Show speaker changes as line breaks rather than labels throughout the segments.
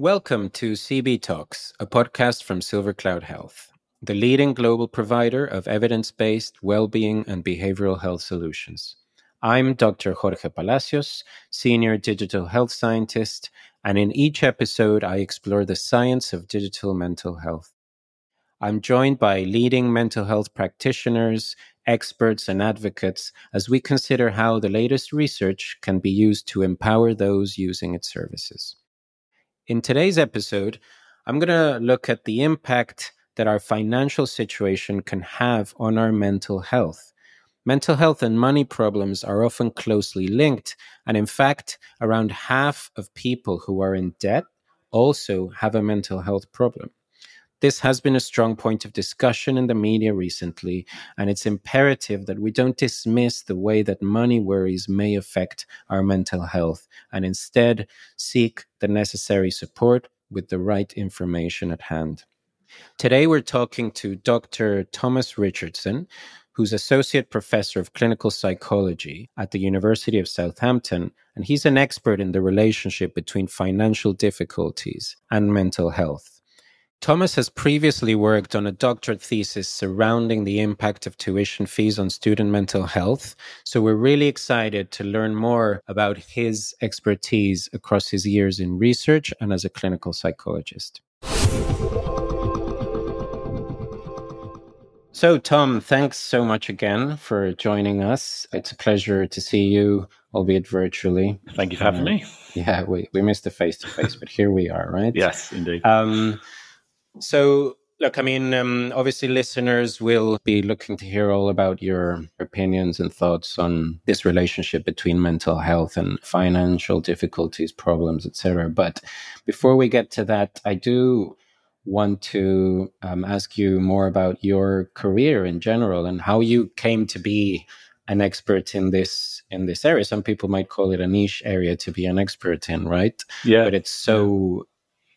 Welcome to CB Talks, a podcast from Silver Cloud Health, the leading global provider of evidence based well being and behavioral health solutions. I'm Dr. Jorge Palacios, Senior Digital Health Scientist, and in each episode, I explore the science of digital mental health. I'm joined by leading mental health practitioners, experts, and advocates as we consider how the latest research can be used to empower those using its services. In today's episode, I'm going to look at the impact that our financial situation can have on our mental health. Mental health and money problems are often closely linked, and in fact, around half of people who are in debt also have a mental health problem. This has been a strong point of discussion in the media recently, and it's imperative that we don't dismiss the way that money worries may affect our mental health and instead seek the necessary support with the right information at hand. Today, we're talking to Dr. Thomas Richardson, who's Associate Professor of Clinical Psychology at the University of Southampton, and he's an expert in the relationship between financial difficulties and mental health. Thomas has previously worked on a doctorate thesis surrounding the impact of tuition fees on student mental health. So we're really excited to learn more about his expertise across his years in research and as a clinical psychologist. So, Tom, thanks so much again for joining us. It's a pleasure to see you, albeit virtually.
Thank you for having uh, me.
Yeah, we, we missed the face to face, but here we are, right?
Yes, indeed. Um,
so, look, I mean, um, obviously, listeners will be looking to hear all about your opinions and thoughts on this relationship between mental health and financial difficulties, problems, etc. But before we get to that, I do want to um, ask you more about your career in general and how you came to be an expert in this in this area. Some people might call it a niche area to be an expert in, right?
Yeah.
But it's so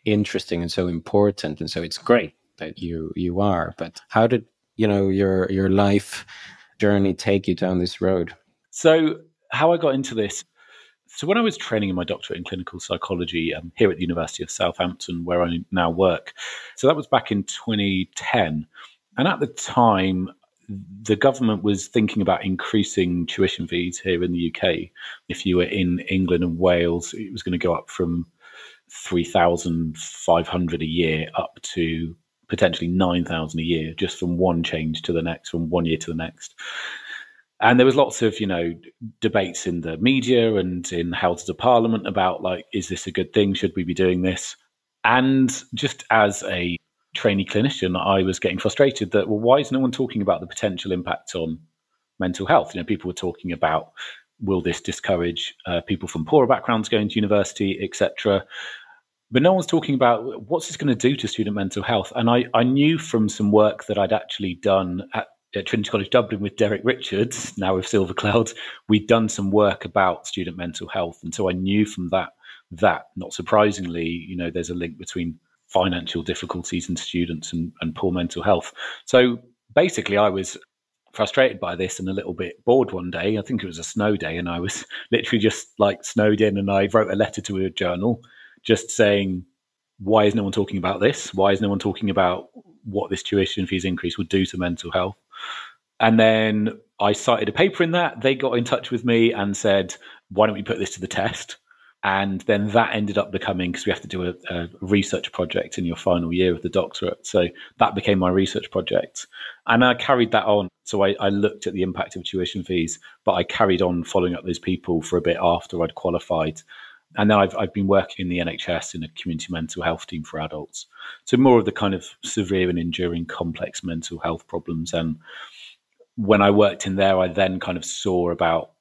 interesting and so important and so it's great that you you are. But how did you know your your life journey take you down this road?
So how i got into this so when i was training in my doctorate in clinical psychology um, here at the university of southampton where i now work so that was back in 2010 and at the time the government was thinking about increasing tuition fees here in the UK. If you were in England and Wales, it was going to go up from 3,500 a year up to potentially 9,000 a year just from one change to the next, from one year to the next. And there was lots of, you know, debates in the media and in Houses of Parliament about like, is this a good thing? Should we be doing this? And just as a trainee clinician, I was getting frustrated that, well, why is no one talking about the potential impact on mental health? You know, people were talking about will this discourage uh, people from poorer backgrounds going to university, etc but no one's talking about what's this going to do to student mental health. And I, I knew from some work that I'd actually done at, at Trinity College Dublin with Derek Richards, now with Silver Cloud, we'd done some work about student mental health. And so I knew from that that, not surprisingly, you know, there's a link between financial difficulties in students and, and poor mental health. So basically, I was frustrated by this and a little bit bored one day. I think it was a snow day, and I was literally just like snowed in, and I wrote a letter to a journal just saying, why is no one talking about this? Why is no one talking about what this tuition fees increase would do to mental health? And then I cited a paper in that. They got in touch with me and said, why don't we put this to the test? And then that ended up becoming because we have to do a, a, research project in your final year of the doctorate. So that became my research project. And I carried that on. So I, I looked at the impact of tuition fees, but I carried on following up those people for a bit after I'd qualified and then I've, I've been working in the NHS in a community mental health team for adults. So more of the kind of severe and enduring complex mental health problems. And when I worked in there, I then kind of saw about,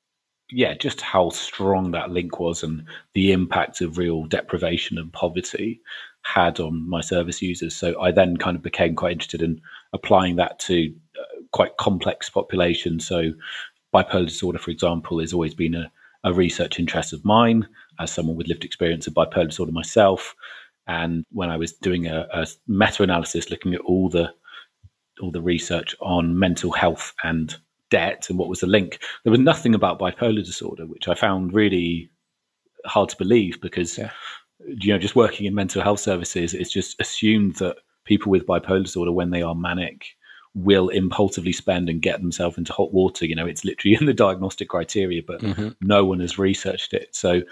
yeah, just how strong that link was and the impact of real deprivation and poverty had on my service users. So I then kind of became quite interested in applying that to uh, quite complex populations. So bipolar disorder, for example, has always been a a research interest of mine as someone with lived experience of bipolar disorder myself. And when I was doing a, a meta-analysis looking at all the all the research on mental health and debt and what was the link, there was nothing about bipolar disorder, which I found really hard to believe because yeah. you know, just working in mental health services, it's just assumed that people with bipolar disorder, when they are manic, will impulsively spend and get themselves into hot water. You know, it's literally in the diagnostic criteria, but mm-hmm. no one has researched it. So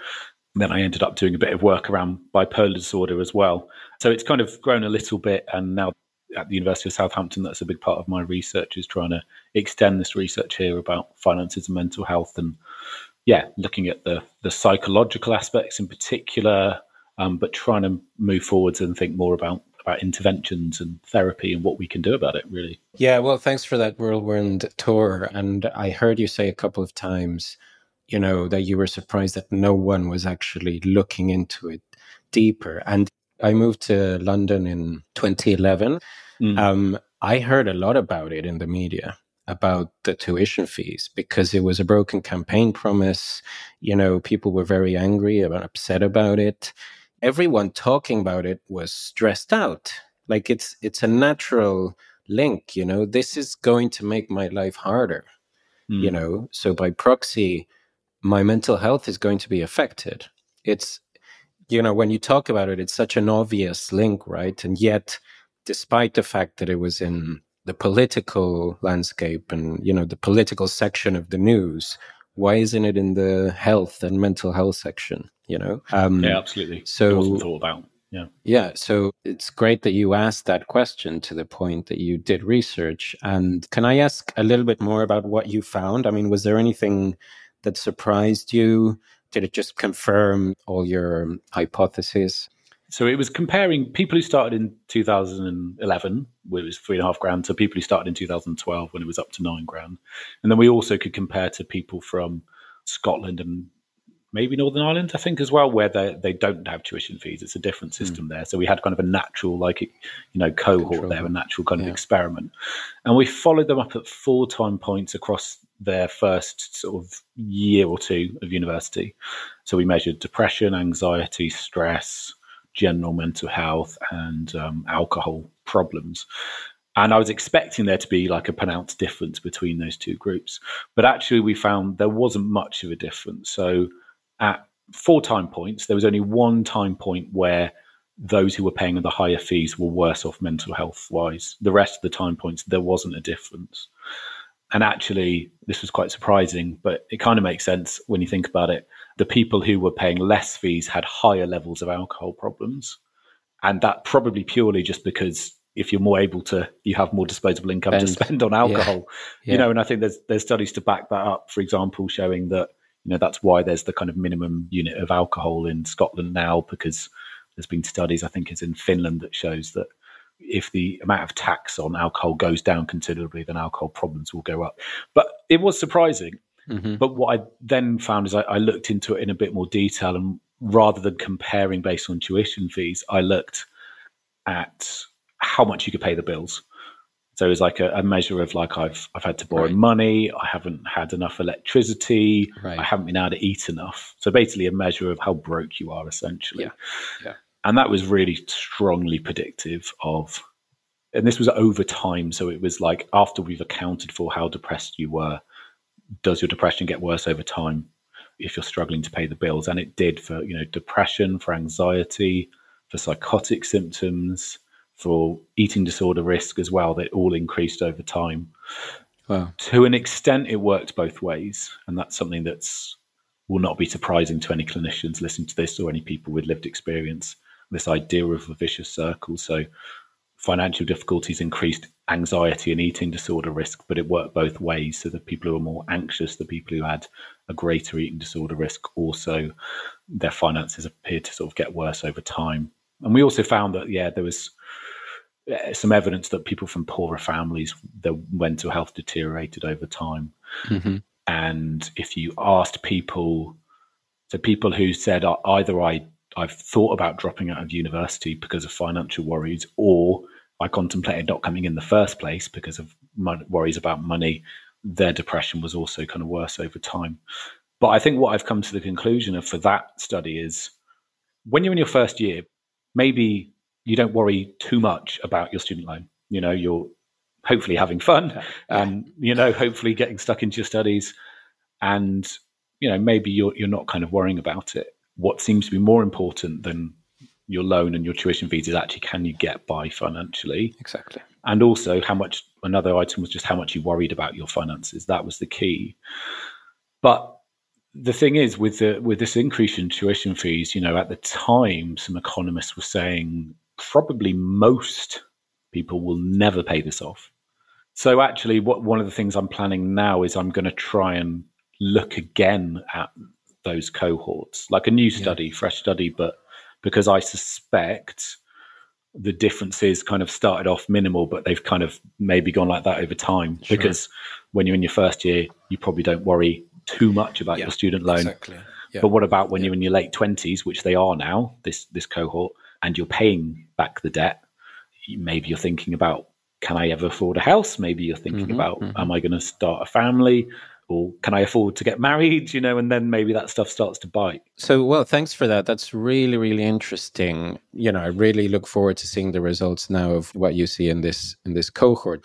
then I ended up doing a bit of work around bipolar disorder as well. So it's kind of grown a little bit. And now at the University of Southampton, that's a big part of my research is trying to extend this research here about finances and mental health and yeah, looking at the the psychological aspects in particular, um, but trying to move forwards and think more about about interventions and therapy and what we can do about it, really.
Yeah, well, thanks for that whirlwind tour. And I heard you say a couple of times, you know, that you were surprised that no one was actually looking into it deeper. And I moved to London in 2011. Mm. Um, I heard a lot about it in the media about the tuition fees because it was a broken campaign promise. You know, people were very angry and upset about it everyone talking about it was stressed out. Like it's it's a natural link, you know. This is going to make my life harder, mm. you know. So by proxy, my mental health is going to be affected. It's you know when you talk about it, it's such an obvious link, right? And yet, despite the fact that it was in the political landscape and you know the political section of the news, why isn't it in the health and mental health section? you know
um, yeah absolutely so wasn't thought about yeah
yeah so it's great that you asked that question to the point that you did research and can i ask a little bit more about what you found i mean was there anything that surprised you did it just confirm all your hypotheses
so it was comparing people who started in 2011 when it was three and a half grand to people who started in 2012 when it was up to nine grand and then we also could compare to people from scotland and maybe Northern Ireland, I think, as well, where they they don't have tuition fees. It's a different hmm. system mm. there. So we had kind of a natural, like you know, cohort Control. there, a natural kind yeah. of experiment, and we followed them up at four time points across their first sort of year or two of university. So we measured depression, anxiety, stress, general mental health, and um, alcohol problems. And I was expecting there to be like a pronounced difference between those two groups. But actually, we found there wasn't much of a difference. So at four time points, there was only one time point where those who were paying the higher fees were worse off mental health wise. The rest of the time points, there wasn't a difference. And actually, this was quite surprising, but it kind of makes sense when you think about it. The people who were paying less fees had higher levels of alcohol problems. And that probably purely just because if you're more able to, you have more disposable income spend. to spend on alcohol. Yeah. Yeah. You know, and I think there's there's studies to back that up. For example, showing that you know that's why there's the kind of minimum unit of alcohol in Scotland now because there's been studies I think is in Finland that shows that if the amount of tax on alcohol goes down considerably, then alcohol problems will go up. But it was surprising. Mm-hmm. But what I then found is I, I looked into it in a bit more detail, and rather than comparing based on tuition fees, I looked at how much you could pay the bills. So it was like a, a, measure of like I've I've had to borrow right. money, I haven't had enough electricity, right. I haven't been able to eat enough. So basically a measure of how broke you are essentially.
Yeah. Yeah.
And that was really strongly predictive of and this was over time. So it was like after we've accounted for how depressed you were, does your depression get worse over time if you're struggling to pay the bills? And it did for, you know, depression, for anxiety, for psychotic symptoms, for eating disorder risk as well that all increased over time. Wow. To an extent, it worked both ways, and that's something that's will not be surprising to any clinicians listening to this or any people with lived experience. This idea of a vicious circle. So, financial difficulties increased anxiety and eating disorder risk, but it worked both ways. So, the people who were more anxious, the people who had a greater eating disorder risk, also their finances appeared to sort of get worse over time. And we also found that, yeah, there was uh, some evidence that people from poorer families, their mental health deteriorated over time. Mm-hmm. And if you asked people, so people who said either I I've thought about dropping out of university because of financial worries, or I contemplated not coming in the first place because of worries about money. Their depression was also kind of worse over time. But I think what I've come to the conclusion of for that study is when you're in your first year, maybe you don't worry too much about your student loan. You know, you're hopefully having fun and, you know, hopefully getting stuck into your studies. And, you know, maybe you're, you're not kind of worrying about it. What seems to be more important than your loan and your tuition fees is actually can you get by financially?
Exactly.
And also how much another item was just how much you worried about your finances. That was the key. But the thing is with the with this increase in tuition fees, you know, at the time some economists were saying probably most people will never pay this off. So actually what one of the things I'm planning now is I'm going to try and look again at those cohorts, like a new study, yeah. fresh study, but because I suspect the differences kind of started off minimal, but they've kind of maybe gone like that over time. Sure. Because when you're in your first year, you probably don't worry too much about yeah, your student loan. Exactly. Yeah. But what about when you're in your late twenties, which they are now, this this cohort, and you're paying back the debt? Maybe you're thinking about, can I ever afford a house? Maybe you're thinking mm-hmm, about, mm-hmm. am I going to start a family? Can I afford to get married? You know, and then maybe that stuff starts to bite.
So, well, thanks for that. That's really, really interesting. You know, I really look forward to seeing the results now of what you see in this in this cohort.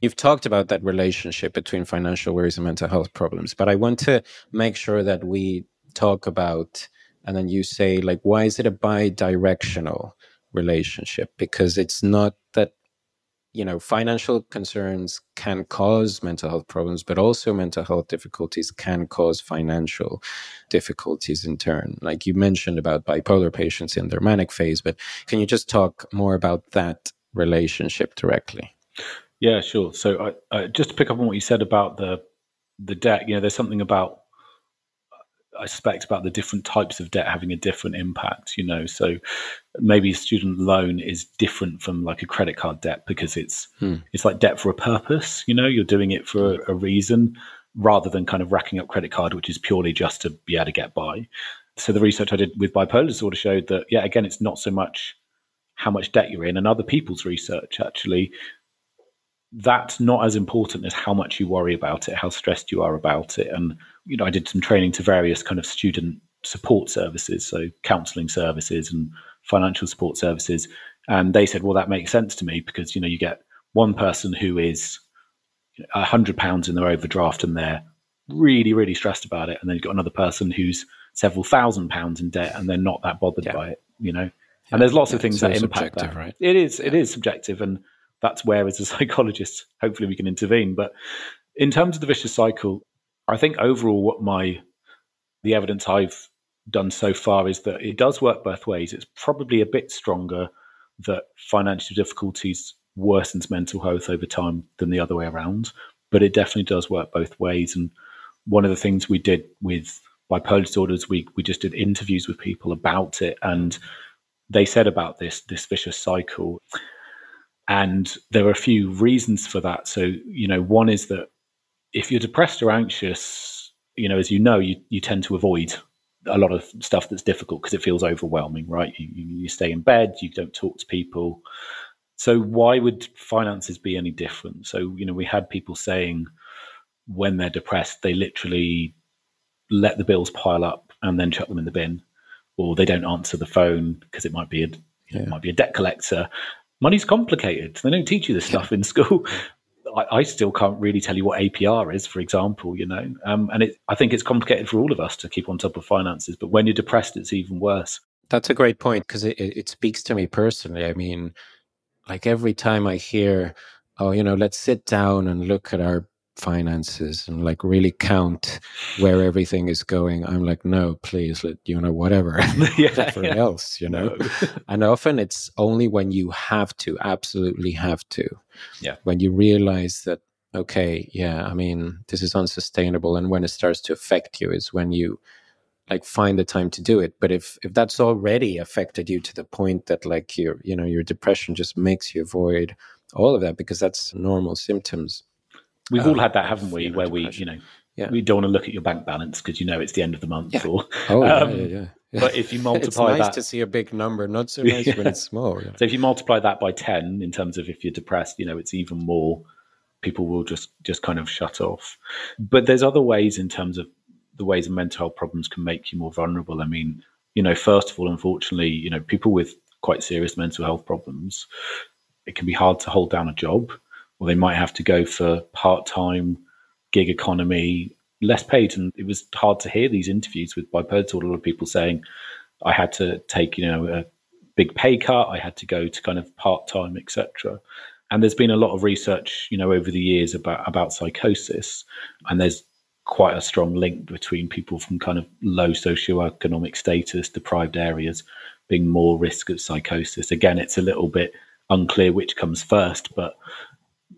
You've talked about that relationship between financial worries and mental health problems, but I want to make sure that we talk about, and then you say, like, why is it a bi-directional relationship? Because it's not that you know financial concerns can cause mental health problems but also mental health difficulties can cause financial difficulties in turn. Like you mentioned about bipolar patients in their manic phase but can you just talk more about that relationship directly?
Yeah sure. So just to pick up on what you said about the the debt you know there's something about I suspect about the different types of debt having a different impact, you know. So maybe a student loan is different from like a credit card debt because it's hmm. it's like debt for a purpose, you know, you're doing it for a, a reason rather than kind of racking up credit card, which is purely just to be able to get by. So the research I did with bipolar disorder showed that, yeah, again, it's not so much how much debt you're in, and other people's research actually that's not as important as how much you worry about it, how stressed you are about it. And, you know, I did some training to various kind of student support services, so counseling services and financial support services. And they said, well, that makes sense to me because, you know, you get one person who is a hundred pounds in their overdraft and they're really, really stressed about it. And then you've got another person who's several thousand pounds in debt and they're not that bothered yeah. by it, you know? And there's lots yeah, of things that impact that. Right? It is, yeah. it is subjective. And that's where, as a psychologist, hopefully we can intervene. But in terms of the vicious cycle, I think overall, what my the evidence I've done so far is that it does work both ways. It's probably a bit stronger that financial difficulties worsens mental health over time than the other way around, but it definitely does work both ways. And one of the things we did with bipolar disorders, we we just did interviews with people about it, and they said about this this vicious cycle and there are a few reasons for that. So, you know, one is that if you're depressed or anxious, you know, as you know, you, you tend to avoid a lot of stuff that's difficult because it feels overwhelming, right? You, you stay in bed, you don't talk to people. So, why would finances be any different? So, you know, we had people saying when they're depressed, they literally let the bills pile up and then chuck them in the bin, or they don't answer the phone because it might be a yeah. it might be a debt collector, money's complicated. They don't teach you this stuff in school. I, I, still can't really tell you what APR is, for example, you know. Um, and it, I think it's complicated for all of us to keep on top of finances. But when you're depressed, it's even worse.
That's a great point because it, it, it speaks to me personally. I mean, like every time I hear, oh, you know, let's sit down and look at our finances and like really count where everything is going i'm like no please let you know whatever yeah, yeah. else you know no. and often it's only when you have to absolutely have to
yeah
when you realize that okay yeah i mean this is unsustainable and when it starts to affect you is when you like find the time to do it but if if that's already affected you to the point that like your you know your depression just makes you avoid all of that because that's normal symptoms
We've um, all had that, haven't we? Where we, you know, yeah. we don't want to look at your bank balance because you know it's the end of the month.
Yeah.
Or,
oh, um, yeah, yeah,
yeah, But if you multiply
it's nice
that,
to see a big number, not so nice when it's small.
So if you multiply that by ten, in terms of if you're depressed, you know, it's even more. People will just just kind of shut off. But there's other ways in terms of the ways mental health problems can make you more vulnerable. I mean, you know, first of all, unfortunately, you know, people with quite serious mental health problems, it can be hard to hold down a job, or they might have to go for part time gig economy, less paid. And it was hard to hear these interviews with bipolar disorder. People saying, I had to take, you know, a big pay cut. I had to go to kind of part time, etc. And there's been a lot of research, you know, over the years about about psychosis, and there's quite a strong link between people from kind of low socioeconomic status, deprived areas, being more risk of psychosis. Again, it's a little bit unclear which comes first, but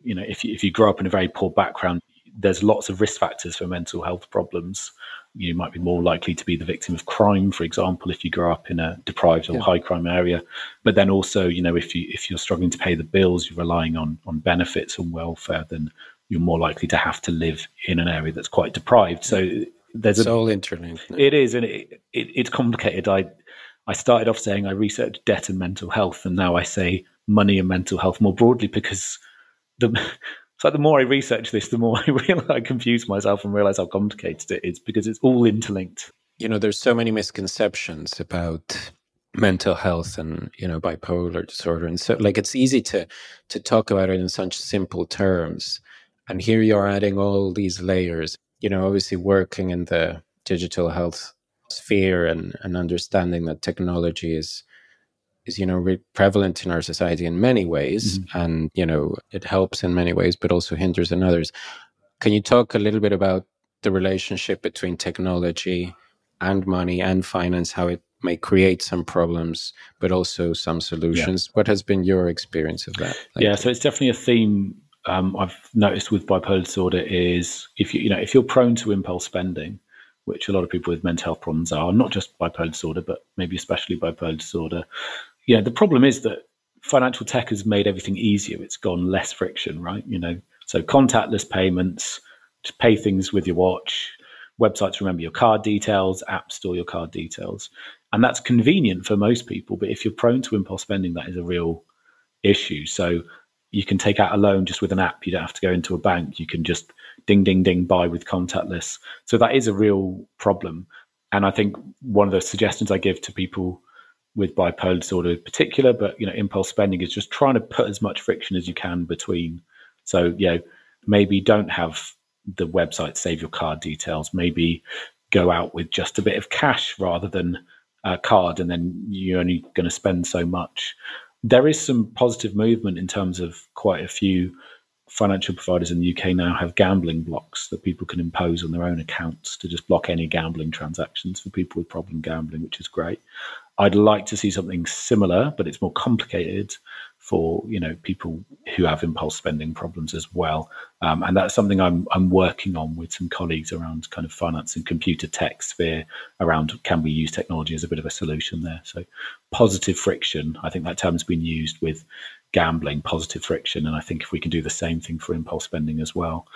you know, if you, if you grow up in a very poor background, there's lots of risk factors for mental health problems. You might be more likely to be the victim of crime, for example, if you grow up in a deprived or yeah. high crime area. But then also, you know, if you if you're struggling to pay the bills, you're relying on on benefits and welfare, then you're more likely to have to live in an area that's quite deprived. So there's
it's a, all interlinked.
It is, and it, it, it's complicated. I I started off saying I researched debt and mental health, and now I say money and mental health more broadly because the like the more I research this, the more I realize I confuse myself and realize how complicated it is because it's all interlinked.
You know, there's so many misconceptions about mental health and you know bipolar disorder and so like it's easy to to talk about it in such simple terms and here you're adding all these layers you know obviously working in the digital health sphere and and understanding that technology is is you know re- prevalent in our society in many ways mm-hmm. and you know it helps in many ways but also hinders in others can you talk a little bit about the relationship between technology and money and finance how it may create some problems but also some solutions yeah. what has been your experience of that
Thank yeah you. so it's definitely a theme um, I've noticed with bipolar disorder is if you you know if you're prone to impulse spending, which a lot of people with mental health problems are, not just bipolar disorder, but maybe especially bipolar disorder, yeah, the problem is that financial tech has made everything easier. It's gone less friction, right? You know, so contactless payments, to pay things with your watch, websites remember your card details, apps store your card details. And that's convenient for most people. But if you're prone to impulse spending, that is a real issue. So you can take out a loan just with an app. You don't have to go into a bank. You can just ding, ding, ding, buy with contactless. So that is a real problem. And I think one of the suggestions I give to people with bipolar disorder in particular, but you know, impulse spending is just trying to put as much friction as you can between. So, you know, maybe don't have the website save your card details. Maybe go out with just a bit of cash rather than a card, and then you're only going to spend so much. There is some positive movement in terms of quite a few financial providers in the UK now have gambling blocks that people can impose on their own accounts to just block any gambling transactions for people with problem gambling, which is great. I'd like to see something similar, but it's more complicated for you know people who have impulse spending problems as well, um, and that's something I'm I'm working on with some colleagues around kind of finance and computer tech sphere around can we use technology as a bit of a solution there. So positive friction, I think that term's been used with gambling, positive friction, and I think if we can do the same thing for impulse spending as well.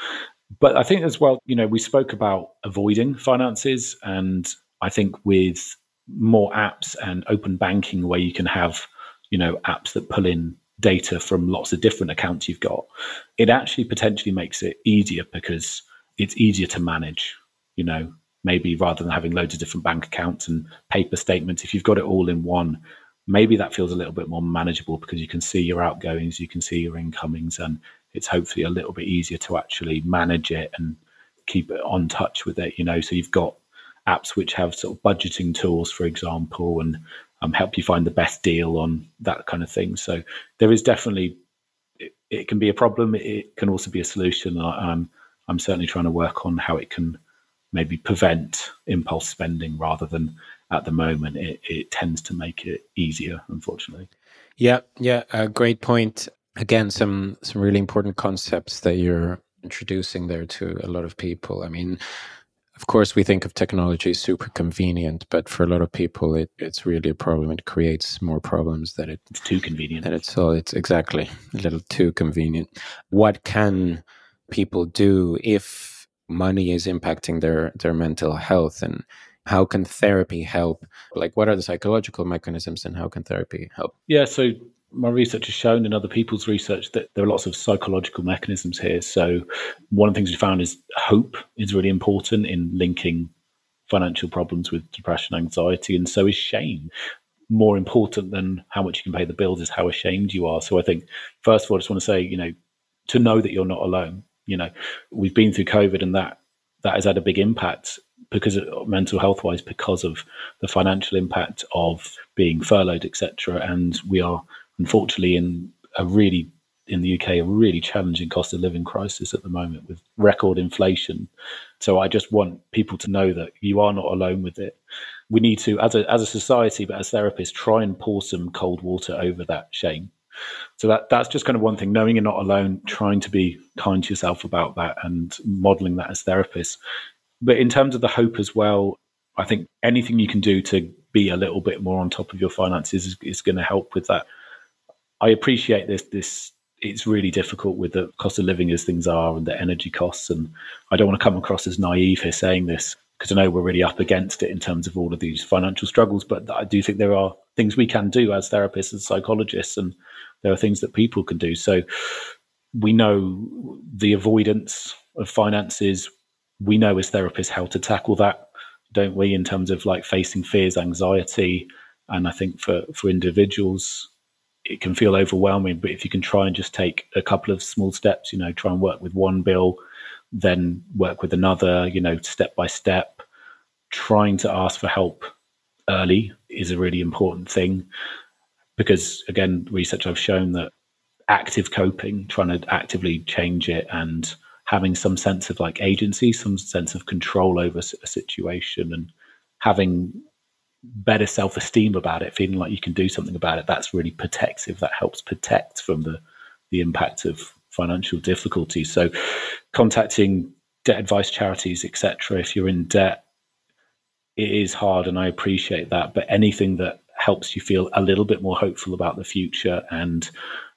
But I think as well, you know, we spoke about avoiding finances, and I think with more apps and open banking where you can have you know apps that pull in data from lots of different accounts you've got it actually potentially makes it easier because it's easier to manage you know maybe rather than having loads of different bank accounts and paper statements if you've got it all in one maybe that feels a little bit more manageable because you can see your outgoings you can see your incomings and it's hopefully a little bit easier to actually manage it and keep it on touch with it you know. So you've got apps which have sort of budgeting tools, for example, and um, help you find the best deal on that kind of thing. So there is definitely it, it can be a problem. It can also be a solution. I, am I'm certainly trying to work on how it can maybe prevent impulse spending rather than at the moment it, it tends to make it easier. Unfortunately.
Yeah, yeah, a great point. Again, some some really important concepts that you're introducing there to a lot of people. I mean, of course, we think of technology as super convenient, but for a lot of people, it, it's really a problem. It creates more problems that it,
it's too convenient.
That it's all it's exactly a little too convenient. What can people do if money is impacting their their mental health, and how can therapy help? Like, what are the psychological mechanisms, and how can therapy help?
Yeah, so my research has shown and other people's research that there are lots of psychological mechanisms here. So one of the things we found is hope is really important in linking financial problems with depression, anxiety, and so is shame. More important than how much you can pay the bills is how ashamed you are. So I think first of all, I just want to say, you know, to know that you're not alone. You know, we've been through COVID and that that has had a big impact. because of, mental health wise because of the financial impact of being furloughed, etc. And we are unfortunately in a really in the UK a really challenging cost of living crisis at the moment with record inflation. So I just want people to know that you are not alone with it. We need to, as a as a society, but as therapists, try and pour some cold water over that shame. So that that's just kind of one thing. Knowing you're not alone, trying to be kind to yourself about that, and modeling that as therapists. But in terms of the hope as well, I think anything you can do to be a little bit more on top of your finances is, is going to help with that. I appreciate this this it's really difficult with the cost of living as things are and the energy costs. And I don't want to come across as naive here saying this because I know we're really up against it in terms of all of these financial struggles. But I do think there are things we can do as therapists and psychologists, and there are things that people can do. So we know the avoidance of finances. We know as therapists how to tackle that, don't we? In terms of like facing fears, anxiety, and I think for for individuals, it can feel overwhelming. But if you can try and just take a couple of small steps, you know, try and work with one bill, then work with another, you know, step by step, trying to ask for help early is a really important thing. Because again, research I've shown that active coping, trying to actively change it and having some sense of like agency, some sense of control over a situation and having better self esteem about it, feeling like you can do something about it, that's really protective. That helps protect from the the impact of financial difficulties. So, contacting debt advice charities, etc. If you're in debt, it is hard, and I appreciate that. But anything that helps you feel a little bit more hopeful about the future and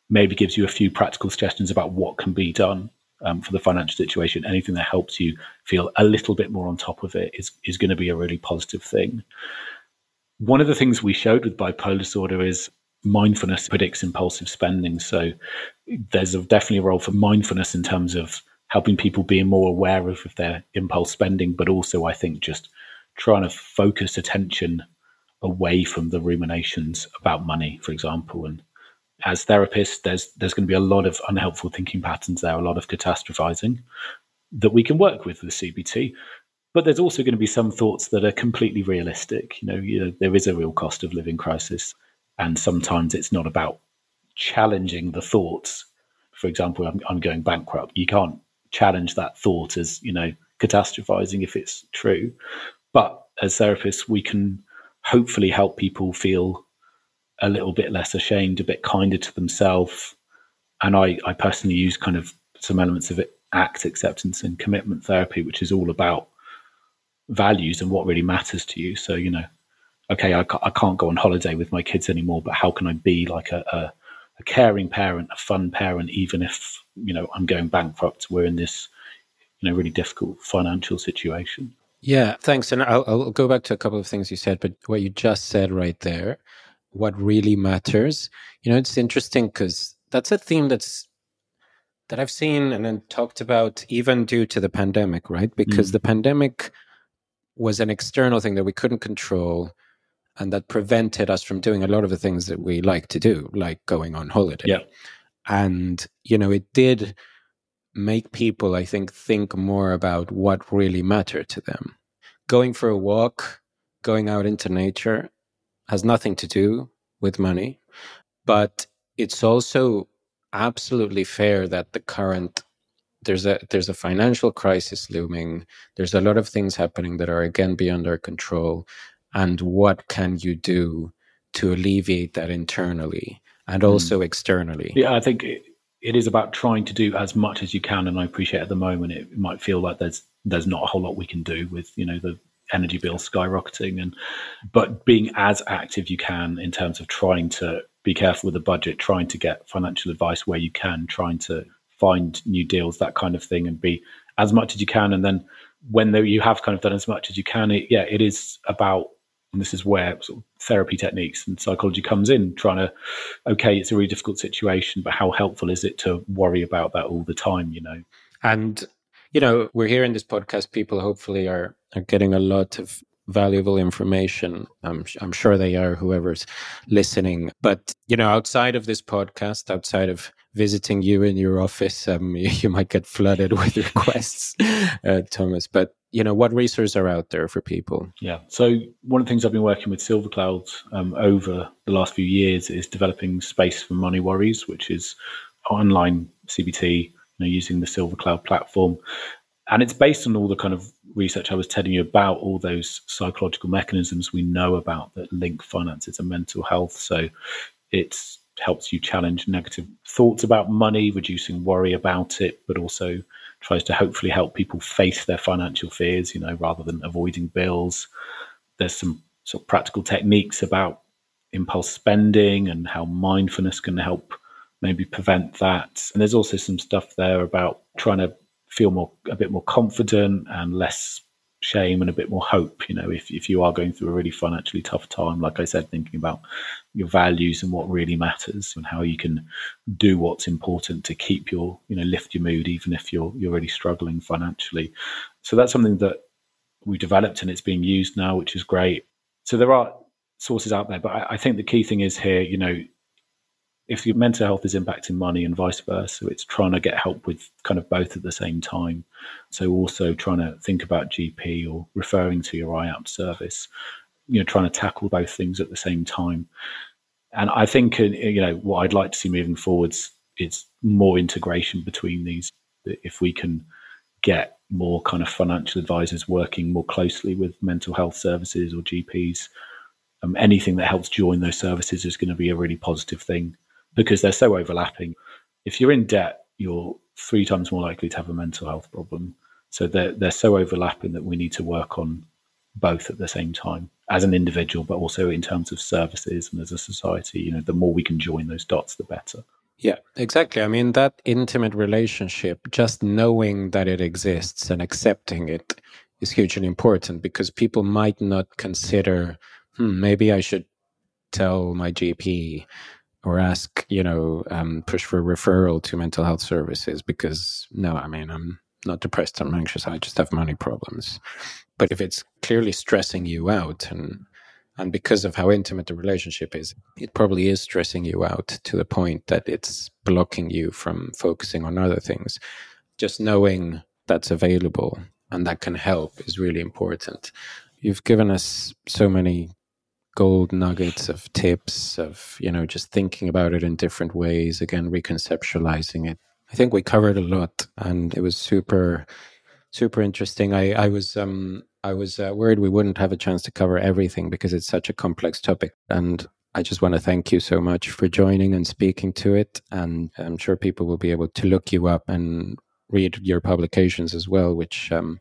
maybe gives you a few practical suggestions about what can be done um, for the financial situation, anything that helps you feel a little bit more on top of it is is going to be a really positive thing. One of the things we showed with bipolar disorder is mindfulness predicts impulsive spending. So there's a, definitely a role for mindfulness in terms of helping people being more aware of, of their impulse spending, but also I think just trying to focus attention away from the ruminations about money, for example. And as therapists, there's there's going to be a lot of unhelpful thinking patterns there, a lot of catastrophizing that we can work with with CBT. But there's also going to be some thoughts that are completely realistic. You know, you know, there is a real cost of living crisis, and sometimes it's not about challenging the thoughts. For example, I'm, I'm going bankrupt. You can't challenge that thought as you know catastrophizing if it's true. But as therapists, we can hopefully help people feel a little bit less ashamed, a bit kinder to themselves. And I, I personally use kind of some elements of it, ACT acceptance and commitment therapy, which is all about values and what really matters to you. So, you know, okay, I, I can't go on holiday with my kids anymore, but how can I be like a, a, a caring parent, a fun parent, even if, you know, I'm going bankrupt? We're in this, you know, really difficult financial situation.
Yeah, thanks. And I'll, I'll go back to a couple of things you said, but what you just said right there, what really matters, you know, it's interesting because that's a theme that's that I've seen and then talked about even due to the pandemic, right? Because mm. the pandemic was an external thing that we couldn't control and that prevented us from doing a lot of the things that we like to do, like going on holiday.
Yeah.
And, you know, it did make people, I think, think more about what really mattered to them. Going for a walk, going out into nature has nothing to do with money, but it's also absolutely fair that the current there's a there's a financial crisis looming there's a lot of things happening that are again beyond our control and what can you do to alleviate that internally and hmm. also mm. externally
yeah i think it, it is about trying to do as much as you can and i appreciate at the moment it might feel like there's there's not a whole lot we can do with you know the energy bill skyrocketing and but being as active you can in terms of trying to be careful with the budget trying to get financial advice where you can trying to find new deals, that kind of thing, and be as much as you can. And then when you have kind of done as much as you can, it, yeah, it is about, and this is where sort of therapy techniques and psychology comes in, trying to, okay, it's a really difficult situation, but how helpful is it to worry about that all the time, you know?
And, you know, we're here in this podcast, people hopefully are, are getting a lot of valuable information. I'm, I'm sure they are, whoever's listening. But, you know, outside of this podcast, outside of visiting you in your office, um, you might get flooded with requests, uh, Thomas. But you know what resources are out there for people?
Yeah. So one of the things i've been working with silvercloud um, over the last few years is developing space for money worries which is online cbt you know, using the silvercloud platform. And it's based on all the kind of research i was telling you about all those psychological mechanisms we know about that link finances and mental health. So it helps you challenge negative thoughts about money reducing worry about it but also tries to hopefully help people face their financial fears, you know, rather than avoiding bills. There's some sort of practical techniques about impulse spending and how mindfulness can help maybe prevent that. And there's also some stuff there about trying to feel more a bit more confident and less shame and a bit more hope. You know, if, if you are going through a really financially tough time, like I said, thinking about your values and what really matters and how you can do what's important to keep your, you know, lift your mood, even if you're you're really struggling financially. So that's something that we developed and it's being used now, which is great. So there are sources out there, but I, I think the key thing is here, you know, if your mental health is impacting money and vice versa, it's trying to get help with kind of both at the same time. So also trying to think about GP or referring to your IAPT service, you know, trying to tackle both things at the same time. And I think, uh, you know, what I'd like to see moving forwards is more integration between these. If we can get more kind of financial advisors working more closely with mental health services or GPs, um, anything that helps join those services is going to be a really positive thing because they're so overlapping. If you're in debt, you're three times more likely to have a mental health problem. So they're they're so overlapping that we need to work on both at the same time as an individual, but also in terms of services and as a society. You know, the more we can join those dots, the better.
Yeah, exactly. I mean, that intimate relationship, just knowing that it exists and accepting it is hugely important because people might not consider, hmm, maybe I should tell my GP or ask, you know, um, push for a referral to mental health services because no, I mean, I'm not depressed, I'm anxious, I just have money problems. But if it's clearly stressing you out and and because of how intimate the relationship is, it probably is stressing you out to the point that it's blocking you from focusing on other things. Just knowing that's available and that can help is really important. You've given us so many gold nuggets of tips of you know just thinking about it in different ways again reconceptualizing it. I think we covered a lot and it was super super interesting. I i was um i was uh, worried we wouldn't have a chance to cover everything because it's such a complex topic and i just want to thank you so much for joining and speaking to it and i'm sure people will be able to look you up and read your publications as well which um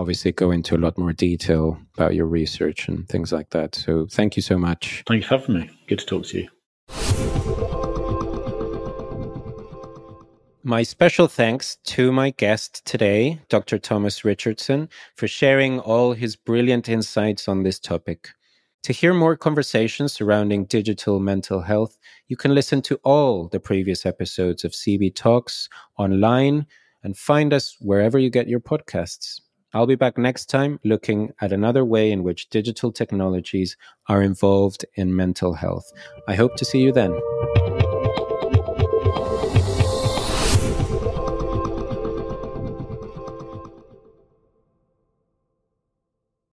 obviously go into a lot more detail about your research and things like that. So thank you so much.
Thank you for having me. Good to talk to you.
My special thanks to my guest today, Dr. Thomas Richardson, for sharing all his brilliant insights on this topic. To hear more conversations surrounding digital mental health, you can listen to all the previous episodes of CB Talks online and find us wherever you get your podcasts. I'll be back next time looking at another way in which digital technologies are involved in mental health. I hope to see you then.